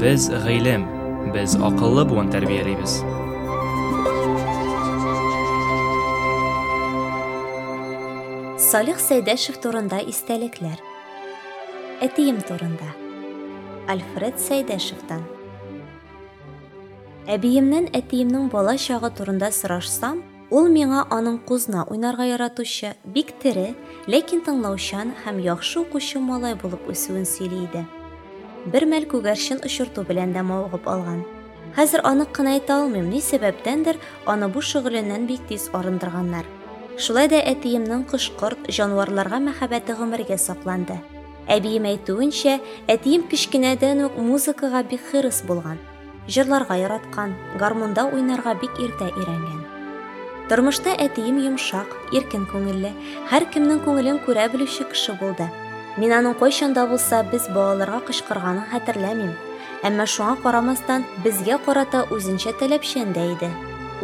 Без гыйлем, без акыллы буын тәрбиялибез. Салих Сәйдәшев турында истәлекләр. Әтием турында. Альфред Сәйдәшевтан. Әбиемнән әтиемнең бала чагы турында сорашсам, ул миңа аның кузна уйнарга яратучы, бик тере, ләкин тыңлаучан һәм яхшы укучы малай булып үсүен сөйли. Бер мәл күгәрчен очырту белән дә мавыгып алган. Хәзер анык кына әйтә алмыйм, ни сәбәптәндер аны бу шөгыльеннән бик тиз арындырганнар. Шулай да әтиемнең кош-корт, җанварларга мәхәббәте гомергә сакланды. Әбием әйтүенчә, әтием кичкенәдән үк музыкага бик хирыс булган. Җырларга яраткан, гармунда уйнарга бик иртә өйрәнгән. Тормышта әтием йомшак, иркен күңелле, һәр кемнең күңелен күрә белүче кеше булды. Мин аның кайчанда булса без балаларга кычкырганын хәтерләмим. Әмма шуңа карамастан безгә карата үзенчә таләпчән дә иде.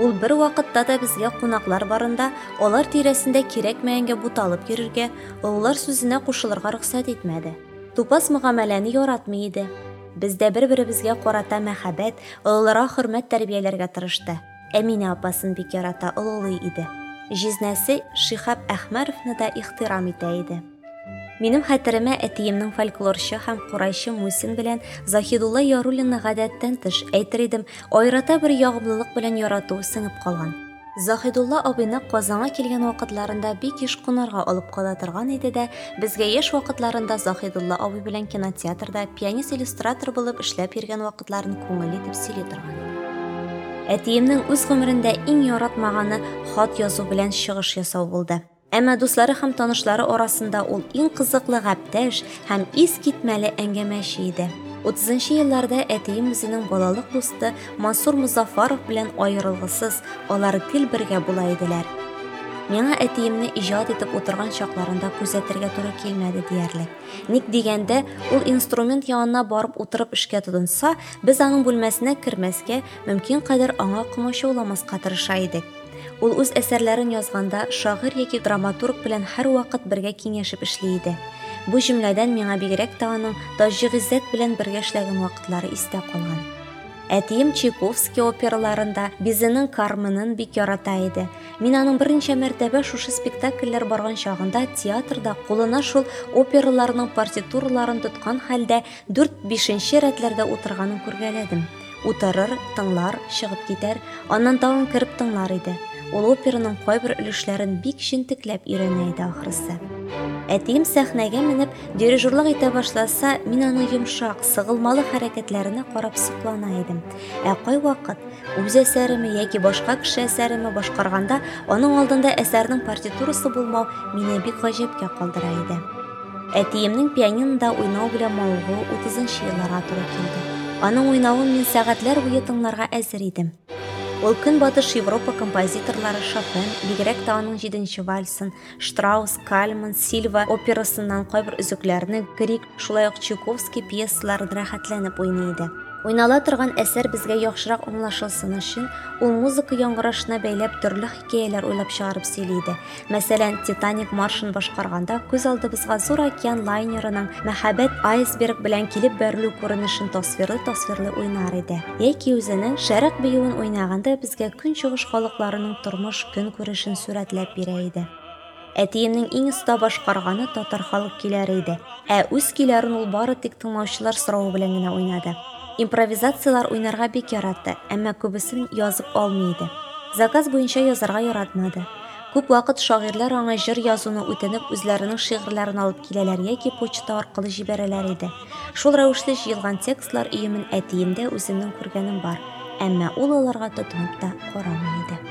Ул бер вакытта да безгә кунаклар барында, алар тирәсендә кирәкмәгәнгә буталып йөрергә, олылар сүзенә кушылырга рөхсәт итмәде. Тупас мөгамәләне яратмый иде. Бездә бер-беребезгә карата мәхәббәт, олыларга хөрмәт тәрбияләргә тырышты. Әминә апасын бик ярата, олылый иде. Җизнәсе Шихаб Әхмәровны да ихтирам итә иде. Минем хәтеремә әтиемнең фольклорчы һәм курайчы Мусин белән Захидулла Яруллинны гадәттән тыш, әйтер идем, айрата бер ягымлылык белән яратуы сеңеп калган. Захидулла абыйны Казанга килгән вакытларында бик еш кунарга алып кала торган иде дә, безгә яшь вакытларында Захидулла абый белән кинотеатрда пианист-иллюстратор булып эшләп йөргән вакытларын күңел итеп сөйли торган иде. Әтиемнең үз гомерендә иң яратмаганы хат язу белән чыгыш ясау булды. Әмма дуслары һәм танышлары арасында ул иң кызыклы гәптәш һәм ис китмәле әңгәмәче иде. 30нчы елларда әтием үзенең балалык дусты Мансур Музафаров белән аерылгысыз, алар гел бергә була иделәр. Миңа әтиемне иҗат итеп утырган чакларында күзәтергә туры килмәде диярлек. Ник дигәндә, ул инструмент янына барып утырып эшкә тотынса, без аның бүлмәсенә кермәскә, мөмкин кадәр аңа комачауламаска тырыша идек. Ул үз әсәрләрен язганда шагыйрь яки драматург белән һәр вакыт бергә киңәшеп эшли иде. Бу җөмләдән миңа бигрәк тә аның Таҗи Гыйззәт белән бергә эшләгән вакытлары истә калган. Әтием Чайковский операларында Бизенең Карменын бик ярата иде. Мин аның берничә мәртәбә шушы спектакльләр барган чагында театрда кулына шул операларның партитураларын тоткан хәлдә 4-5нче рәтләрдә утырганын күргәләдем. Утырыр, тыңлар, чыгып китәр, аннан тагын кереп тыңлар иде. Ул операның кайбер өлешләрен бик җентекләп өйрәнә иде ахрысы. Әтием сәхнәгә менеп дирижерлык итә башласа, мин аның йомшак, сыгылмалы хәрәкәтләренә карап соклана идем. Ә кайвакыт үз әсәреме яки башка кеше әсәреме башкарганда, аның алдында әсәрнең партитурасы булмау мине бик гаҗәпкә калдыра иде. Әтиемнең пианинода уйнау белән мавыгу 30нчы елларга туры килде. Аның уйнавын мин сәгатьләр буе тыңларга әзер идем. Ул көнбатыш Европа композиторлары Шопен, бигрәк тә аның 7нче вальсын, Штраус, Кальман, Сильва операсыннан кайбер өзекләрне Грик, шулай ук Чайковский пьесаларын рәхәтләнеп уйный иде. Уйнала торган әсәр безгә яхшырак аңлашылсын өчен, ул музыка яңгырашына бәйләп төрле хикәяләр уйлап чыгарып сөйли иде. Титаник маршын башкарганда күз алдыбызга зур океан лайнерының мәхәббәт айсберг белән килеп бәрелү күренешен тасвирлы-тасвирлы уйнар иде. Яки үзенең шәрык биюен уйнаганда безгә көнчыгыш халыкларының тормыш көн күрешен сурәтләп бирә иде. Әтиемнең иң оста башкарганы татар халык киләре иде, ә үз киләрен ул бары тик тыңлаучылар соравы белән генә уйнады. Импровизациялар уйнарга бик яратты, әмма күбесен язып алмый иде. Заказ буенча язарга яратмады. Күп вакыт шагыйрьләр аңа җыр язуны үтенеп үзләренең шигырьләрен алып киләләр яки почта аркылы җибәрәләр иде. Шул рәвешле җыелган текстлар өемен әтиемдә үземнең күргәнем бар, әмма ул аларга тотынып та карамый иде.